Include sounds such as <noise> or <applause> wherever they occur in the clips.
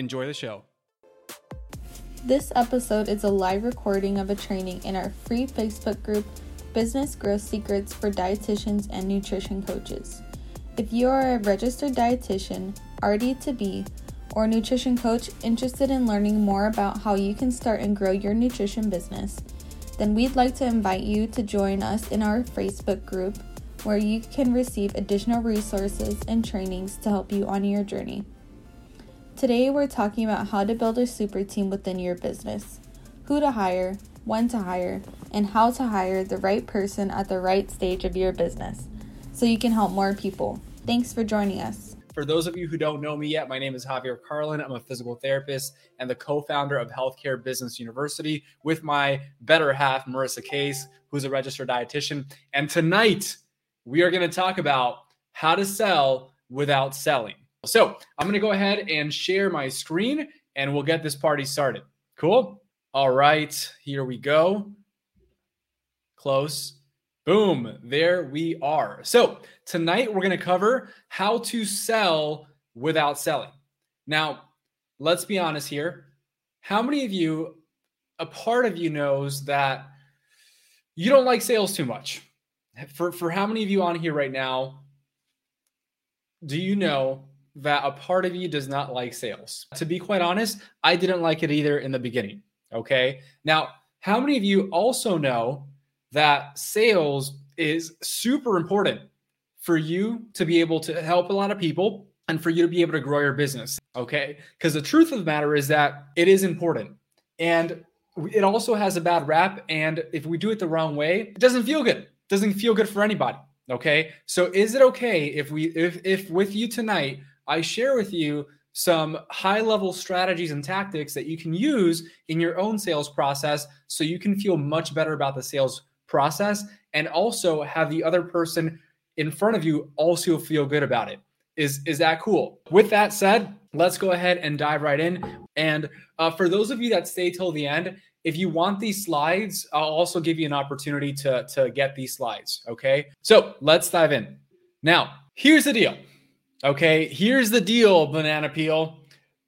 Enjoy the show. This episode is a live recording of a training in our free Facebook group Business Growth Secrets for Dietitians and Nutrition Coaches. If you are a registered dietitian, RD to be, or nutrition coach interested in learning more about how you can start and grow your nutrition business, then we'd like to invite you to join us in our Facebook group where you can receive additional resources and trainings to help you on your journey. Today, we're talking about how to build a super team within your business, who to hire, when to hire, and how to hire the right person at the right stage of your business so you can help more people. Thanks for joining us. For those of you who don't know me yet, my name is Javier Carlin. I'm a physical therapist and the co founder of Healthcare Business University with my better half, Marissa Case, who's a registered dietitian. And tonight, we are going to talk about how to sell without selling. So I'm going to go ahead and share my screen and we'll get this party started. Cool? All right, here we go. Close. Boom, there we are. So, tonight we're going to cover how to sell without selling. Now, let's be honest here. How many of you, a part of you knows that you don't like sales too much? For, for how many of you on here right now, do you know that a part of you does not like sales? To be quite honest, I didn't like it either in the beginning. Okay. Now, how many of you also know that sales is super important for you to be able to help a lot of people and for you to be able to grow your business. Okay. Because the truth of the matter is that it is important. And it also has a bad rap. And if we do it the wrong way, it doesn't feel good. It doesn't feel good for anybody. Okay. So is it okay if we if if with you tonight I share with you some high level strategies and tactics that you can use in your own sales process so you can feel much better about the sales process and also have the other person in front of you also feel good about it. Is is that cool? With that said, let's go ahead and dive right in. And uh, for those of you that stay till the end, if you want these slides, I'll also give you an opportunity to to get these slides. Okay, so let's dive in. Now, here's the deal. Okay, here's the deal, banana peel.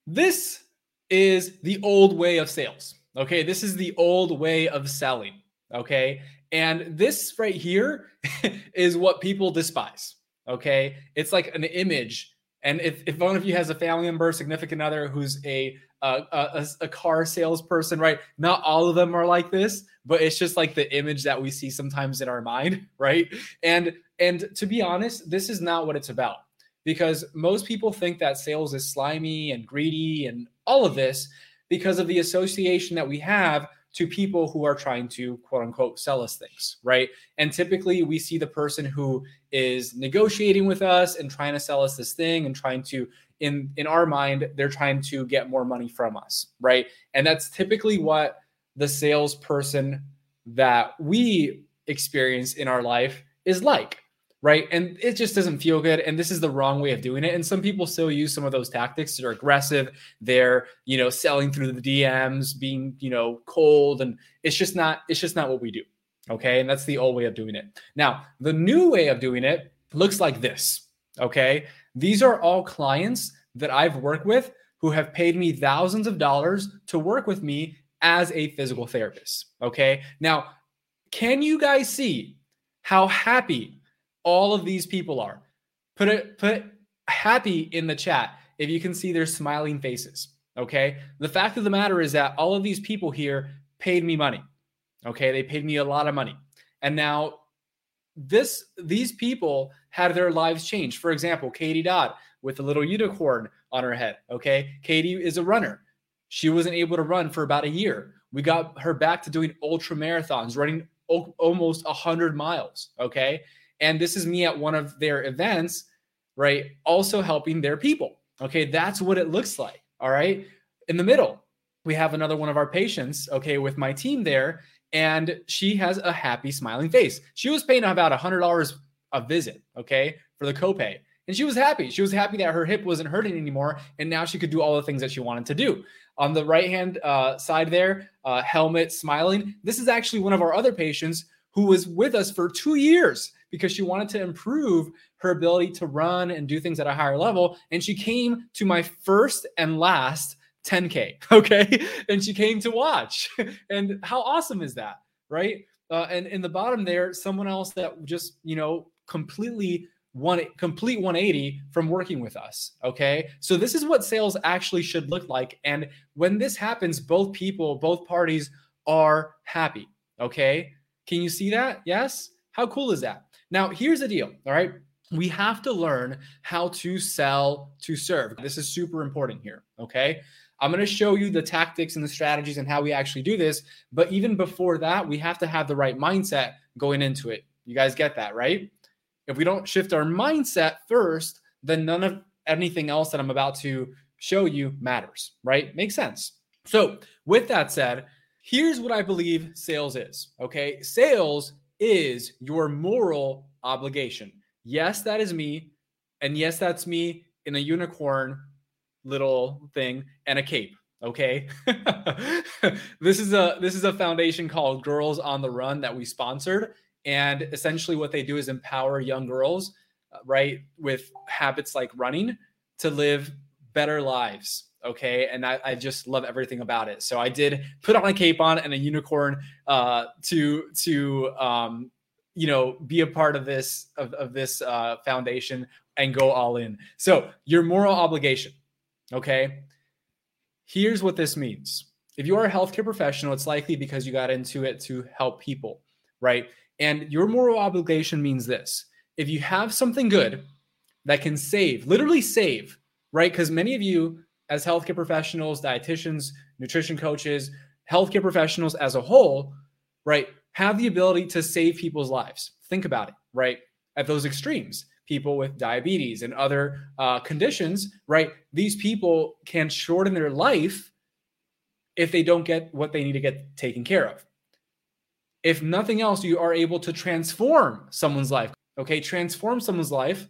This is the old way of sales. Okay, this is the old way of selling. Okay, and this right here <laughs> is what people despise. Okay. It's like an image. And if, if one of you has a family member, significant other who's a, a, a, a car salesperson, right? Not all of them are like this, but it's just like the image that we see sometimes in our mind, <laughs> right? And and to be honest, this is not what it's about because most people think that sales is slimy and greedy and all of this because of the association that we have to people who are trying to quote unquote sell us things, right? And typically we see the person who is negotiating with us and trying to sell us this thing and trying to in in our mind they're trying to get more money from us, right? And that's typically what the salesperson that we experience in our life is like right? And it just doesn't feel good. And this is the wrong way of doing it. And some people still use some of those tactics. They're aggressive. They're, you know, selling through the DMs, being, you know, cold. And it's just not, it's just not what we do. Okay. And that's the old way of doing it. Now, the new way of doing it looks like this. Okay. These are all clients that I've worked with who have paid me thousands of dollars to work with me as a physical therapist. Okay. Now, can you guys see how happy all of these people are. Put it put happy in the chat if you can see their smiling faces. Okay. The fact of the matter is that all of these people here paid me money. Okay. They paid me a lot of money. And now this these people had their lives changed. For example, Katie Dodd with a little unicorn on her head. Okay. Katie is a runner. She wasn't able to run for about a year. We got her back to doing ultra marathons, running almost 100 miles. Okay. And this is me at one of their events, right? Also helping their people. Okay. That's what it looks like. All right. In the middle, we have another one of our patients, okay, with my team there. And she has a happy, smiling face. She was paying about $100 a visit, okay, for the copay. And she was happy. She was happy that her hip wasn't hurting anymore. And now she could do all the things that she wanted to do. On the right hand uh, side there, uh, helmet smiling. This is actually one of our other patients who was with us for two years because she wanted to improve her ability to run and do things at a higher level. And she came to my first and last 10K. <laughs> Okay. and she came to watch. <laughs> and how awesome is that? Right. Uh, and in the bottom there, someone else that just, you know, completely one complete 180 from working with us. Okay. So this is what sales actually should look like. And when this happens, both people, both parties are happy. Okay. Can you see that? Yes. How cool is that? Now, here's the deal. All right. We have to learn how to sell to serve. This is super important here. Okay. I'm going to show you the tactics and the strategies and how we actually do this. But even before that, we have to have the right mindset going into it. You guys get that, right? If we don't shift our mindset first, then none of anything else that I'm about to show you matters, right? Makes sense. So, with that said, here's what I believe sales is. Okay. Sales is your moral obligation. Yes, that is me. And yes, that's me in a unicorn little thing and a cape okay <laughs> this is a this is a foundation called girls on the run that we sponsored and essentially, what they do is empower young girls, uh, right, with habits like running to live better lives. Okay. And I, I, just love everything about it. So I did put on a cape on and a unicorn uh, to, to, um, you know, be a part of this, of, of this uh, foundation and go all in. So your moral obligation. Okay. Here's what this means. If you are a healthcare professional, it's likely because you got into it to help people, right? And your moral obligation means this if you have something good that can save, literally save, right? Because many of you, as healthcare professionals, dietitians, nutrition coaches, healthcare professionals as a whole, right, have the ability to save people's lives. Think about it, right? At those extremes, people with diabetes and other uh, conditions, right? These people can shorten their life if they don't get what they need to get taken care of if nothing else, you are able to transform someone's life. Okay, transform someone's life,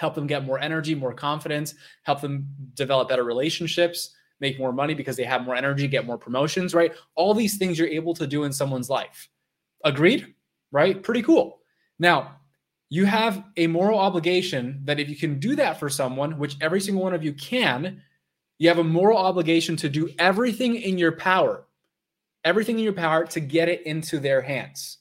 help them get more energy, more confidence, help them develop better relationships, make more money because they have more energy, get more promotions, right? All these things you're able to do in someone's life. Agreed? Right? Pretty cool. Now, you have a moral obligation that if you can do that for someone, which every single one of you can, you have a moral obligation to do everything in your power everything in your power to get it into their hands.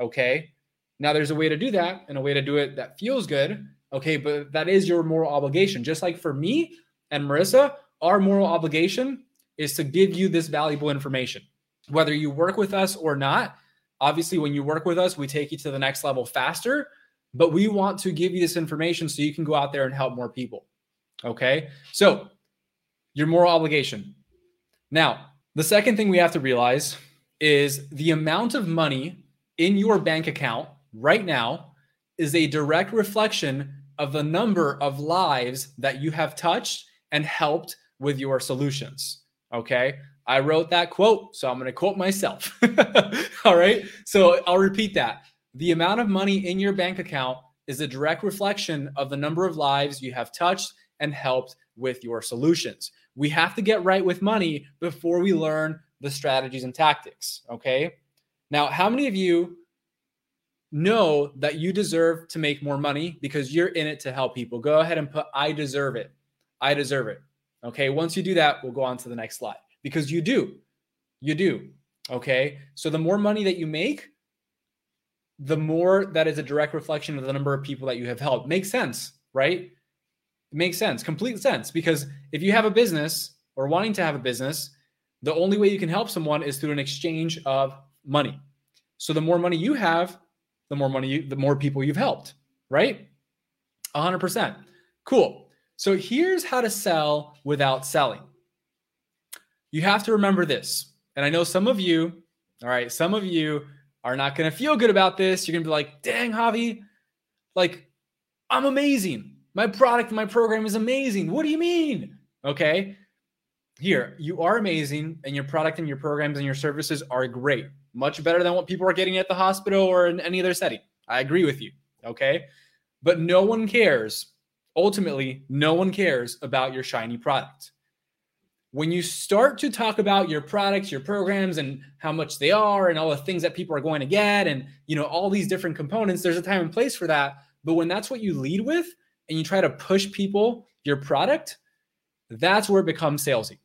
Okay. Now, there's a way to do that and a way to do it that feels good. Okay. But that is your moral obligation. Just like for me and Marissa, our moral obligation is to give you this valuable information. Whether you work with us or not, obviously, when you work with us, we take you to the next level faster. But we want to give you this information so you can go out there and help more people. Okay. So, your moral obligation. Now, the second thing we have to realize is the amount of money in your bank account right now is a direct reflection of the number of lives that you have touched and helped with your solutions. Okay. I wrote that quote, so I'm going to quote myself. <laughs> All right. So I'll repeat that. The amount of money in your bank account is a direct reflection of the number of lives you have touched and helped with your solutions. We have to get right with money before we learn the strategies and tactics. Okay. Now, how many of you know that you deserve to make more money because you're in it to help people? Go ahead and put, I deserve it. I deserve it. Okay. Once you do that, we'll go on to the next slide because you do. You do. Okay. So the more money that you make, the more that is a direct reflection of the number of people that you have helped. Makes sense, right? It makes sense, complete sense. Because if you have a business or wanting to have a business, the only way you can help someone is through an exchange of money. So the more money you have, the more money you, the more people you've helped, right? 100%. Cool. So here's how to sell without selling. You have to remember this. And I know some of you, all right, some of you are not going to feel good about this. You're going to be like, dang, Javi, like, I'm amazing. My product, my program is amazing. What do you mean? Okay. Here, you are amazing, and your product and your programs and your services are great. Much better than what people are getting at the hospital or in any other setting. I agree with you. Okay. But no one cares. Ultimately, no one cares about your shiny product. When you start to talk about your products, your programs, and how much they are, and all the things that people are going to get, and you know all these different components, there's a time and place for that. But when that's what you lead with, and you try to push people your product, that's where it becomes salesy.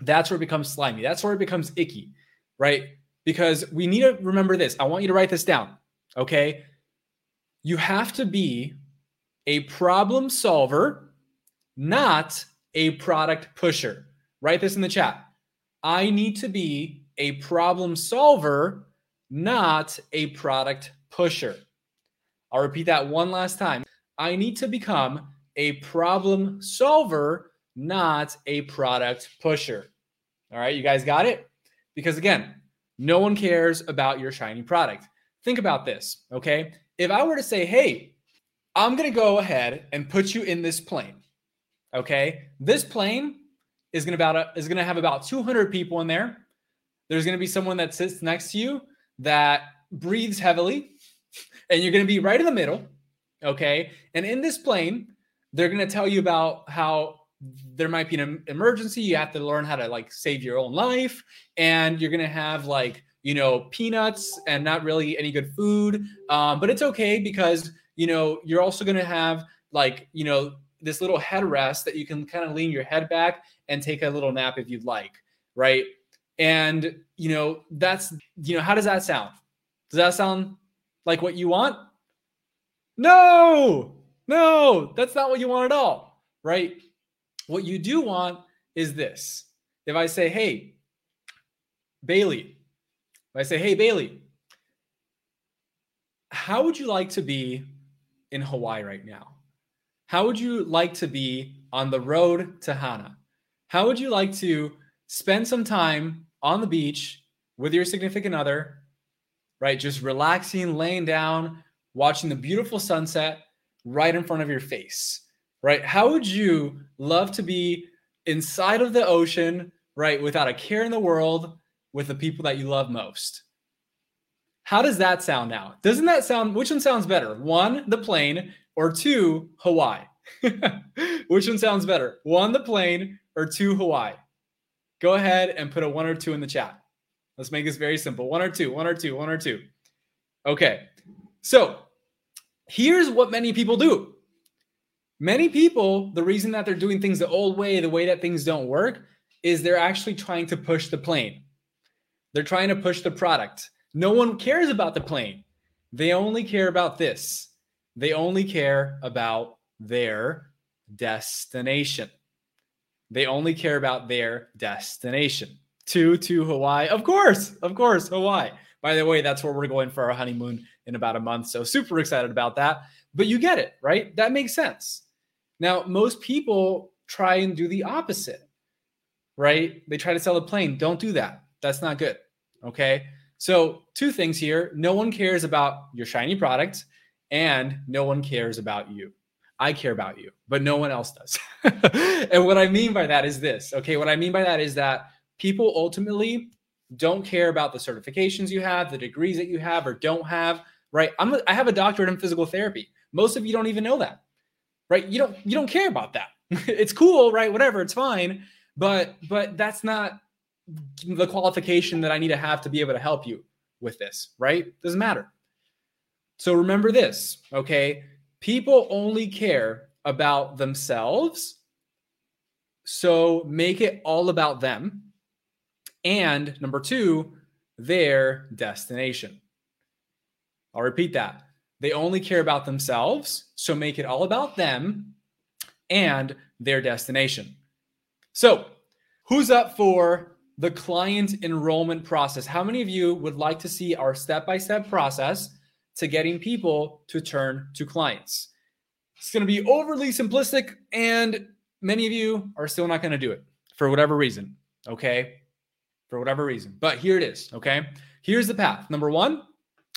That's where it becomes slimy. That's where it becomes icky, right? Because we need to remember this. I want you to write this down, okay? You have to be a problem solver, not a product pusher. Write this in the chat. I need to be a problem solver, not a product pusher. I'll repeat that one last time. I need to become a problem solver, not a product pusher. All right, you guys got it? Because again, no one cares about your shiny product. Think about this, okay? If I were to say, hey, I'm going to go ahead and put you in this plane, okay? This plane is going to about a, is going to have about 200 people in there. There's going to be someone that sits next to you that breathes heavily, and you're going to be right in the middle, okay? And in this plane, they're going to tell you about how there might be an emergency you have to learn how to like save your own life and you're gonna have like you know peanuts and not really any good food um, but it's okay because you know you're also gonna have like you know this little headrest that you can kind of lean your head back and take a little nap if you'd like right? And you know that's you know how does that sound? Does that sound like what you want? No! No! That's not what you want at all right what you do want is this. If I say, hey, Bailey, if I say, hey, Bailey, how would you like to be in Hawaii right now? How would you like to be on the road to Hana? How would you like to spend some time on the beach with your significant other, right? Just relaxing, laying down, watching the beautiful sunset right in front of your face right? How would you love to be inside of the ocean, right, without a care in the world with the people that you love most? How does that sound now? Doesn't that sound, which one sounds better? One, the plane, or two, Hawaii? <laughs> which one sounds better? One, the plane, or two, Hawaii? Go ahead and put a one or two in the chat. Let's make this very simple. One or two, one or two, one or two. Okay. So here's what many people do Many people, the reason that they're doing things the old way, the way that things don't work, is they're actually trying to push the plane. They're trying to push the product. No one cares about the plane. They only care about this. They only care about their destination. They only care about their destination. To to Hawaii. Of course, of course, Hawaii. By the way, that's where we're going for our honeymoon in about a month. So super excited about that. But you get it, right? That makes sense. Now, most people try and do the opposite, right? They try to sell a plane. Don't do that. That's not good. Okay. So, two things here no one cares about your shiny product, and no one cares about you. I care about you, but no one else does. <laughs> and what I mean by that is this. Okay. What I mean by that is that people ultimately don't care about the certifications you have, the degrees that you have or don't have, right? I'm a, I have a doctorate in physical therapy. Most of you don't even know that right? You don't you don't care about that. <laughs> it's cool, right? Whatever, it's fine. But but that's not the qualification that I need to have to be able to help you with this, right? Doesn't matter. So remember this, okay? People only care about themselves. So make it all about them. And number two, their destination. I'll repeat that. They only care about themselves, so make it all about them and their destination. So, Who's up for the client enrollment process? How many of you would like to see our step by step process to getting people to turn to clients? It's going to be overly simplistic, and many of you are still not going to do it for whatever reason. Okay. For whatever reason. But here it is. Okay. Here's the path. Number one,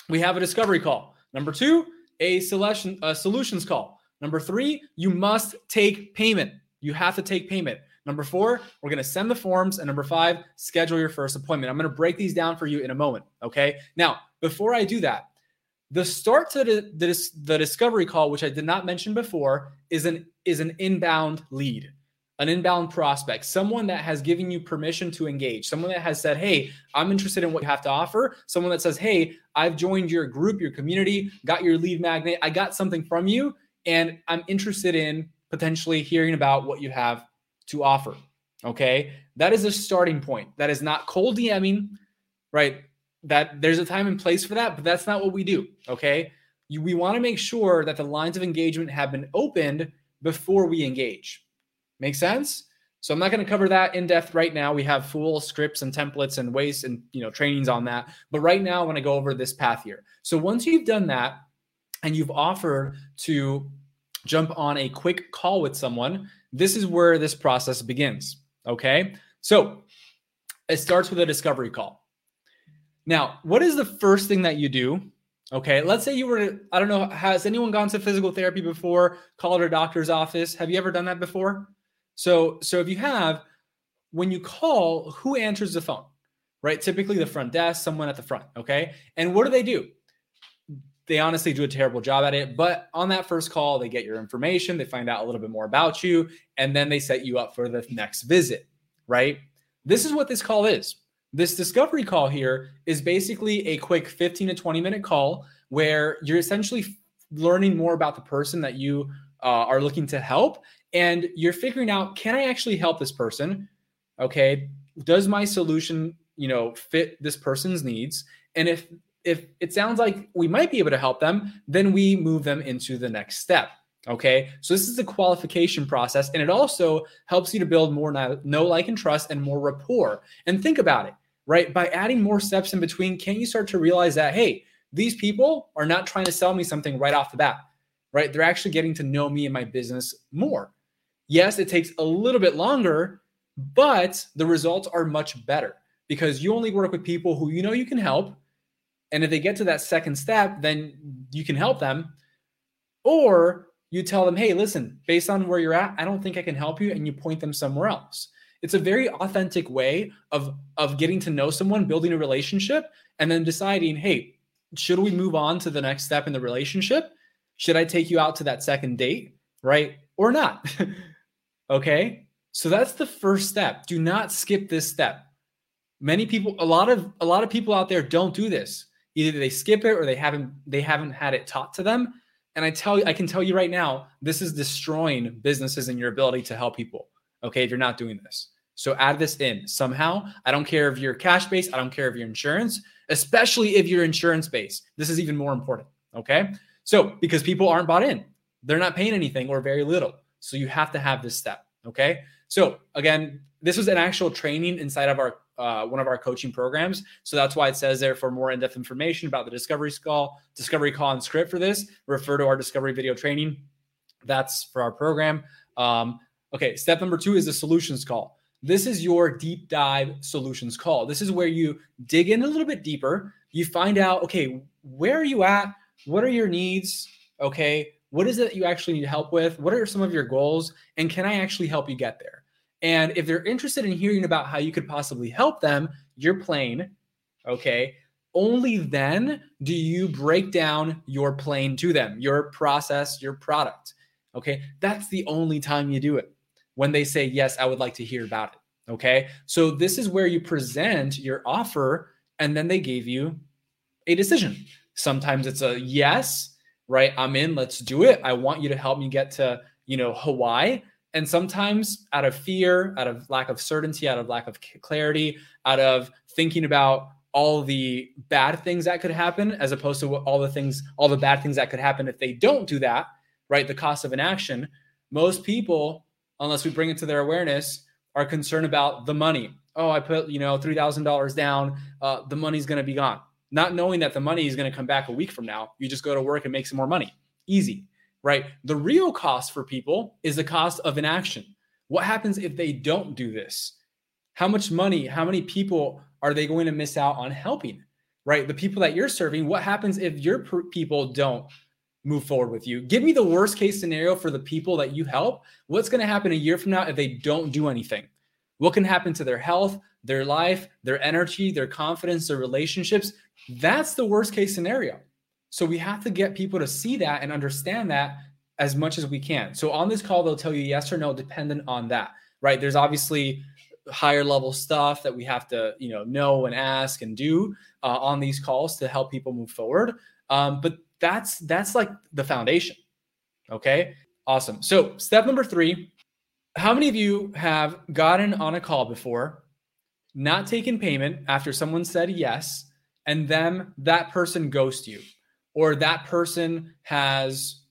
we have a discovery call. Number two, a selection a solutions call. Number three, you must take payment. You have to take payment. Number four, we're going to send the forms. And number five, schedule your first appointment. I'm going to break these down for you in a moment. Okay. Now, before I do that, the start to the, the, the discovery call, which I did not mention before, is an is an inbound lead, an inbound prospect, someone that has given you permission to engage, someone that has said, "Hey, I'm interested in what you have to offer." Someone that says, "Hey, I've joined your group, your community, got your lead magnet, I got something from you, and I'm interested in potentially hearing about what you have to offer." Okay, that is a starting point. That is not cold DMing, right? that there's a time and place for that, but that's not what we do. Okay. You, we want to make sure that the lines of engagement have been opened before we engage. Make sense? So I'm not going to cover that in depth right now. We have full scripts and templates and ways and you know trainings on that. But right now I want to go over this path here. So once you've done that and you've offered to jump on a quick call with someone, this is where this process begins. Okay. So it starts with a discovery call. Now, what is the first thing that you do? Okay, let's say you were, I don't know, has anyone gone to physical therapy before, called a doctor's office? Have you ever done that before? So, so if you have, when you call, who answers the phone? Right? Typically the front desk, someone at the front. Okay. And what do they do? They honestly do a terrible job at it. But on that first call, they get your information, they find out a little bit more about you, and then they set you up for the next visit. Right? This is what this call is. This discovery call here is basically a quick 15 to 20 minute call where you're essentially learning more about the person that you uh, are looking to help and you're figuring out can I actually help this person? Okay, does my solution, you know, fit this person's needs? And if if it sounds like we might be able to help them, then we move them into the next step. Okay. So this is the qualification process. And it also helps you to build more know, like, and trust and more rapport. And think about it right? By adding more steps in between, can you start to realize that, hey, these people are not trying to sell me something right off the bat, right? They're actually getting to know me and my business more. Yes, it takes a little bit longer, but the results are much better because you only work with people who you know you can help. And if they get to that second step, then you can help them. Or you tell them, hey, listen, based on where you're at, I don't think I can help you. And you point them somewhere else. It's a very authentic way of of getting to know someone, building a relationship, and then deciding, hey, should we move on to the next step in the relationship? Should I take you out to that second date, right? Or not? <laughs> okay? So that's the first step. Do not skip this step. Many people a lot of a lot of people out there don't do this. Either they skip it or they haven't they haven't had it taught to them. And I tell you I can tell you right now, this is destroying businesses and your ability to help people. Okay, if you're not doing this. So add this in somehow. I don't care if you're cash based, I don't care if you're insurance, especially if you're insurance based. This is even more important. Okay. So because people aren't bought in, they're not paying anything or very little. So you have to have this step. Okay. So again, this was an actual training inside of our uh, one of our coaching programs. So that's why it says there for more in-depth information about the discovery call, discovery call and script for this, refer to our discovery video training. That's for our program. Um, Okay, step number two is the solutions call. This is your deep dive solutions call. This is where you dig in a little bit deeper. You find out, okay, where are you at? What are your needs? Okay, what is it you actually need help with? What are some of your goals? And can I actually help you get there? And if they're interested in hearing about how you could possibly help them, you're playing, okay? Only then do you break down your plane to them, your process, your product. Okay, that's the only time you do it when they say, Yes, I would like to hear about it. Okay. So this is where you present your offer and then they gave you a decision. Sometimes it's a yes, right? I'm in, let's do it. I want you to help me get to, you know, Hawaii. And sometimes out of fear, out of lack of certainty, out of lack of clarity, out of thinking about all the bad things that could happen as opposed to all the things, all the bad things that could happen if they don't do that, right? The cost of inaction. Most people unless we bring it to their awareness, are concerned about the money. Oh, I put, you know, $3,000 down. Uh, the money's going to be gone. Not knowing that the money is going to come back a week from now. You just go to work and make some more money. Easy, right? The real cost for people is the cost of inaction. What happens if they don't do this? How much money, how many people are they going to miss out on helping? Right? The people that you're serving, what happens if your people don't move forward with you? Give me the worst case scenario for the people that you help. What's going to happen a year from now if they don't do anything? What can happen to their health, their life, their energy, their confidence, their relationships? That's the worst case scenario. So we have to get people to see that and understand that as much as we can. So on this call, they'll tell you yes or no, dependent on that, right? There's obviously higher level stuff that we have to, you know, know and ask and do uh, on these calls to help people move forward. Um, but that's that's like the foundation. Okay, awesome. So step number three: How many of you have gotten on a call before, not taken payment after someone said yes, and then that person ghosts you, or that person has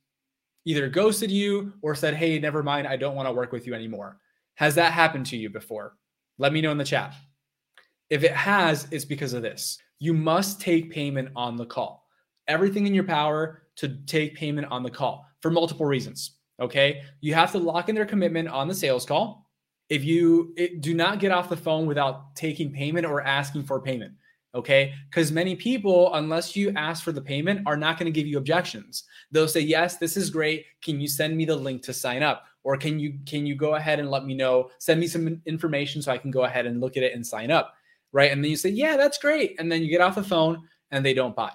either ghosted you or said, "Hey, never mind, I don't want to work with you anymore." Has that happened to you before? Let me know in the chat. If it has, it's because of this. You must take payment on the call. Everything in your power to take payment on the call for multiple reasons. Okay. You have to lock in their commitment on the sales call. If you it, do not get off the phone without taking payment or asking for payment. Okay. Because many people, unless you ask for the payment, are not going to give you objections. They'll say, Yes, this is great. Can you send me the link to sign up? or can you can you go ahead and let me know send me some information so i can go ahead and look at it and sign up right and then you say yeah that's great and then you get off the phone and they don't buy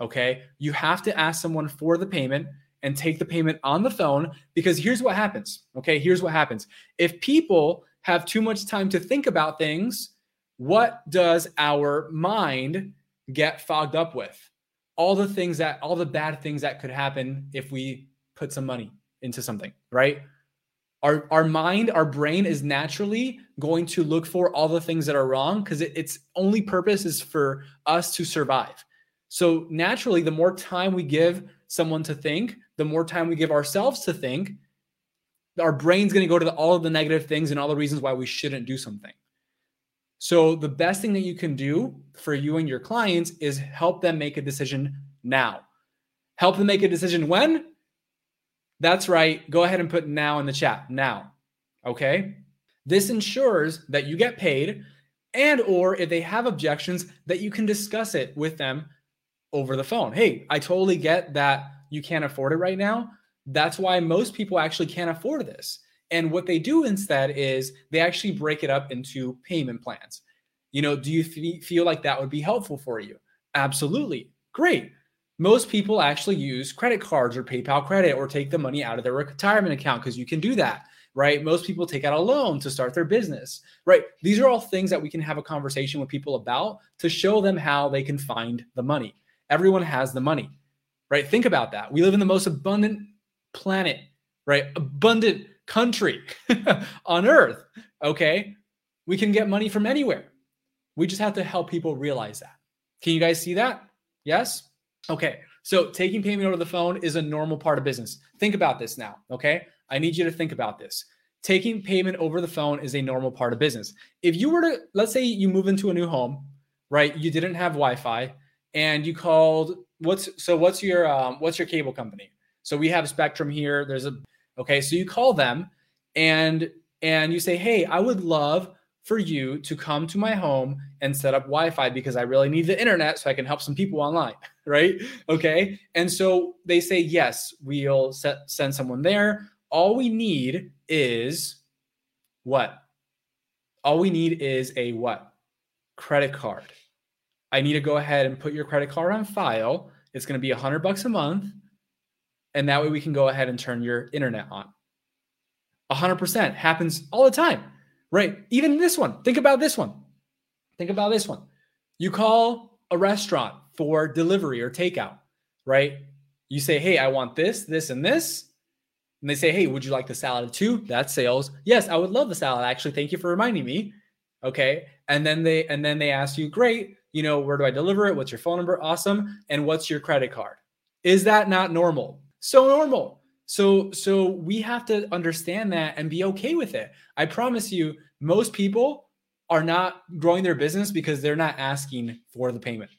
okay you have to ask someone for the payment and take the payment on the phone because here's what happens okay here's what happens if people have too much time to think about things what does our mind get fogged up with? All the things that all the bad things that could happen if we put some money into something right? Our our mind our brain is naturally going to look for all the things that are wrong because it, its only purpose is for us to survive. So naturally the more time we give someone to think the more time we give ourselves to think our brain's going to go to the, all of the negative things and all the reasons why we shouldn't do something so the best thing that you can do for you and your clients is help them make a decision now help them make a decision when that's right. Go ahead and put now in the chat. Now. Okay? This ensures that you get paid and or if they have objections that you can discuss it with them over the phone. Hey, I totally get that you can't afford it right now. That's why most people actually can't afford this. And what they do instead is they actually break it up into payment plans. You know, do you feel like that would be helpful for you? Absolutely. Great. Most people actually use credit cards or PayPal credit or take the money out of their retirement account because you can do that, right? Most people take out a loan to start their business, right? These are all things that we can have a conversation with people about to show them how they can find the money. Everyone has the money, right? Think about that. We live in the most abundant planet, right? Abundant country <laughs> on earth, okay? We can get money from anywhere. We just have to help people realize that. Can you guys see that? Yes? Okay, so taking payment over the phone is a normal part of business. Think about this now, okay? I need you to think about this. Taking payment over the phone is a normal part of business. If you were to, let's say you move into a new home, right? You didn't have Wi-Fi, and you called. What's so? What's your um, what's your cable company? So we have Spectrum here. There's a okay. So you call them, and and you say, hey, I would love for you to come to my home and set up Wi-Fi because I really need the internet so I can help some people online, <laughs> right? Okay. And so they say, yes, we'll set, send someone there. All we need is what? All we need is a what? Credit card. I need to go ahead and put your credit card on file. It's going to be a hundred bucks a month. And that way we can go ahead and turn your internet on. A hundred percent happens all the time right? Even this one. Think about this one. Think about this one. You call a restaurant for delivery or takeout, right? You say, hey, I want this, this, and this. And they say, hey, would you like the salad too? That's sales. Yes, I would love the salad. Actually, thank you for reminding me. Okay. And then they and then they ask you, great, you know, where do I deliver it? What's your phone number? Awesome. And what's your credit card? Is that not normal? So normal. So so we have to understand that and be okay with it. I promise you most people are not growing their business because they're not asking for the payment.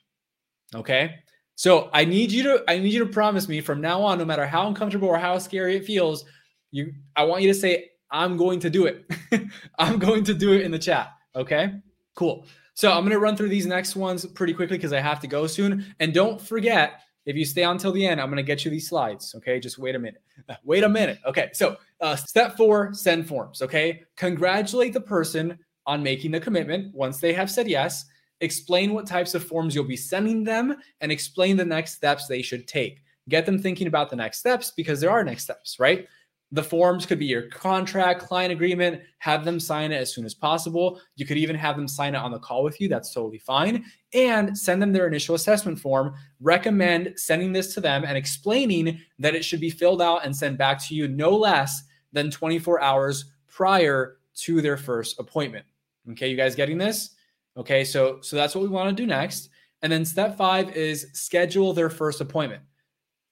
Okay. So I need you to I need you to promise me from now on, no matter how uncomfortable or how scary it feels, you I want you to say, I'm going to do it. <laughs> I'm going to do it in the chat. Okay. Cool. So I'm going to run through these next ones pretty quickly because I have to go soon. And don't forget, if you stay on till the end, I'm going to get you these slides. Okay. Just wait a minute. <laughs> Wait a minute. Okay. So, uh, step four send forms. Okay. Congratulate the person on making the commitment once they have said yes. Explain what types of forms you'll be sending them and explain the next steps they should take. Get them thinking about the next steps because there are next steps, right? The forms could be your contract, client agreement, have them sign it as soon as possible. You could even have them sign it on the call with you. That's totally fine. And send them their initial assessment form. Recommend sending this to them and explaining that it should be filled out and sent back to you no less than 24 hours prior to their first appointment. Okay, you guys getting this? Okay, so so that's what we want to do next. And then step 5 is schedule their first appointment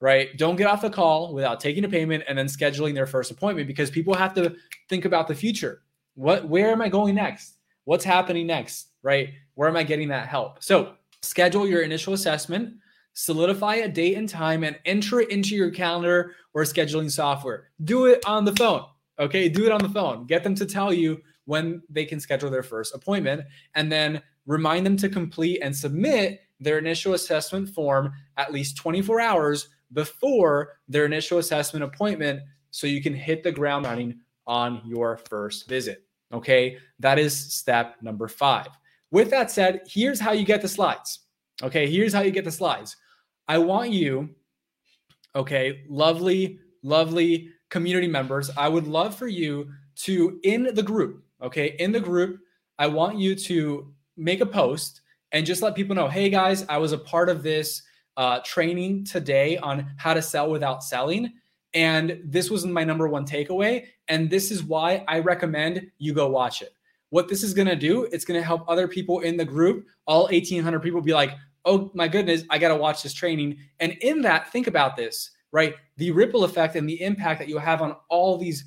right? Don't get off the call without taking a payment and then scheduling their first appointment because people have to think about the future. What where am I going next? What's happening next, right? Where am I getting that help? So, schedule your initial assessment, solidify a date and time and enter it into your calendar or scheduling software. Do it on the phone. Okay? Do it on the phone. Get them to tell you when they can schedule their first appointment and then remind them to complete and submit their initial assessment form at least 24 hours before their initial assessment appointment so you can hit the ground running on your first visit. Okay, that is step number five. With that said, here's how you get the slides. Okay, here's how you get the slides. I want you, okay, lovely, lovely community members, I would love for you to, in the group, okay, in the group, I want you to make a post and just let people know hey guys, I was a part of this uh, training today on how to sell without selling. And this was my number one takeaway. And this is why I recommend you go watch it. What this is going to do, it's going to help other people in the group, all 1,800 people, be like, oh my goodness, I got to watch this training. And in that, think about this, right? The ripple effect and the impact that you have on all these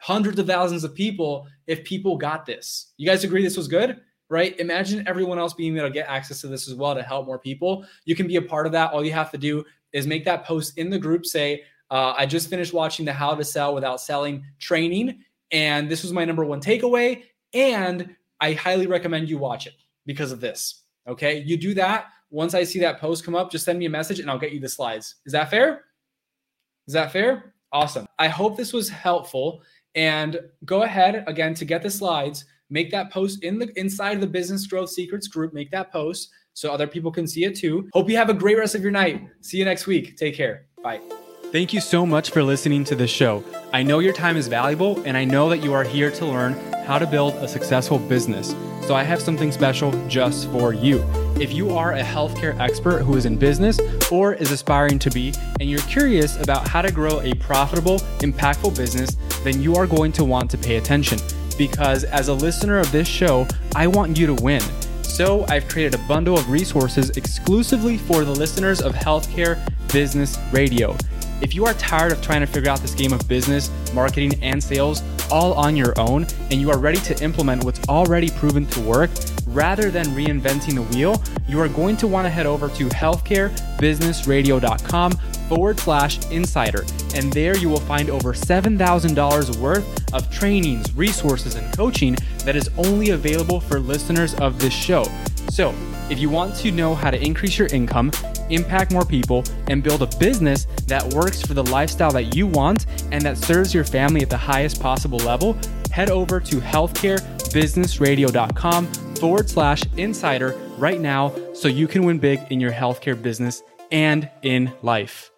hundreds of thousands of people if people got this. You guys agree this was good? Right? Imagine everyone else being able to get access to this as well to help more people. You can be a part of that. All you have to do is make that post in the group, say, uh, I just finished watching the How to Sell Without Selling training, and this was my number one takeaway. And I highly recommend you watch it because of this. Okay. You do that. Once I see that post come up, just send me a message and I'll get you the slides. Is that fair? Is that fair? Awesome. I hope this was helpful. And go ahead again to get the slides make that post in the inside of the business growth secrets group. Make that post so other people can see it too. Hope you have a great rest of your night. See you next week. Take care. Bye. Thank you so much for listening to this show. I know your time is valuable, and I know that you are here to learn how to build a successful business. So I have something special just for you. If you are a healthcare expert who is in business or is aspiring to be, and you're curious about how to grow a profitable, impactful business, then you are going to want to pay attention because as a listener of this show, I want you to win. So I've created a bundle of resources exclusively for the listeners of Healthcare Business Radio. If you are tired of trying to figure out this game of business, marketing, and sales all on your own, and you are ready to implement what's already proven to work, rather than reinventing the wheel, you are going to want to head over to healthcarebusinessradio.com forward slash insider. And there you will find over $7,000 worth of trainings, resources, and coaching that is only available for listeners of this show. So, if you want to know how to increase your income, impact more people, and build a business that works for the lifestyle that you want and that serves your family at the highest possible level, head over to healthcarebusinessradio.com forward slash insider right now so you can win big in your healthcare business and in life.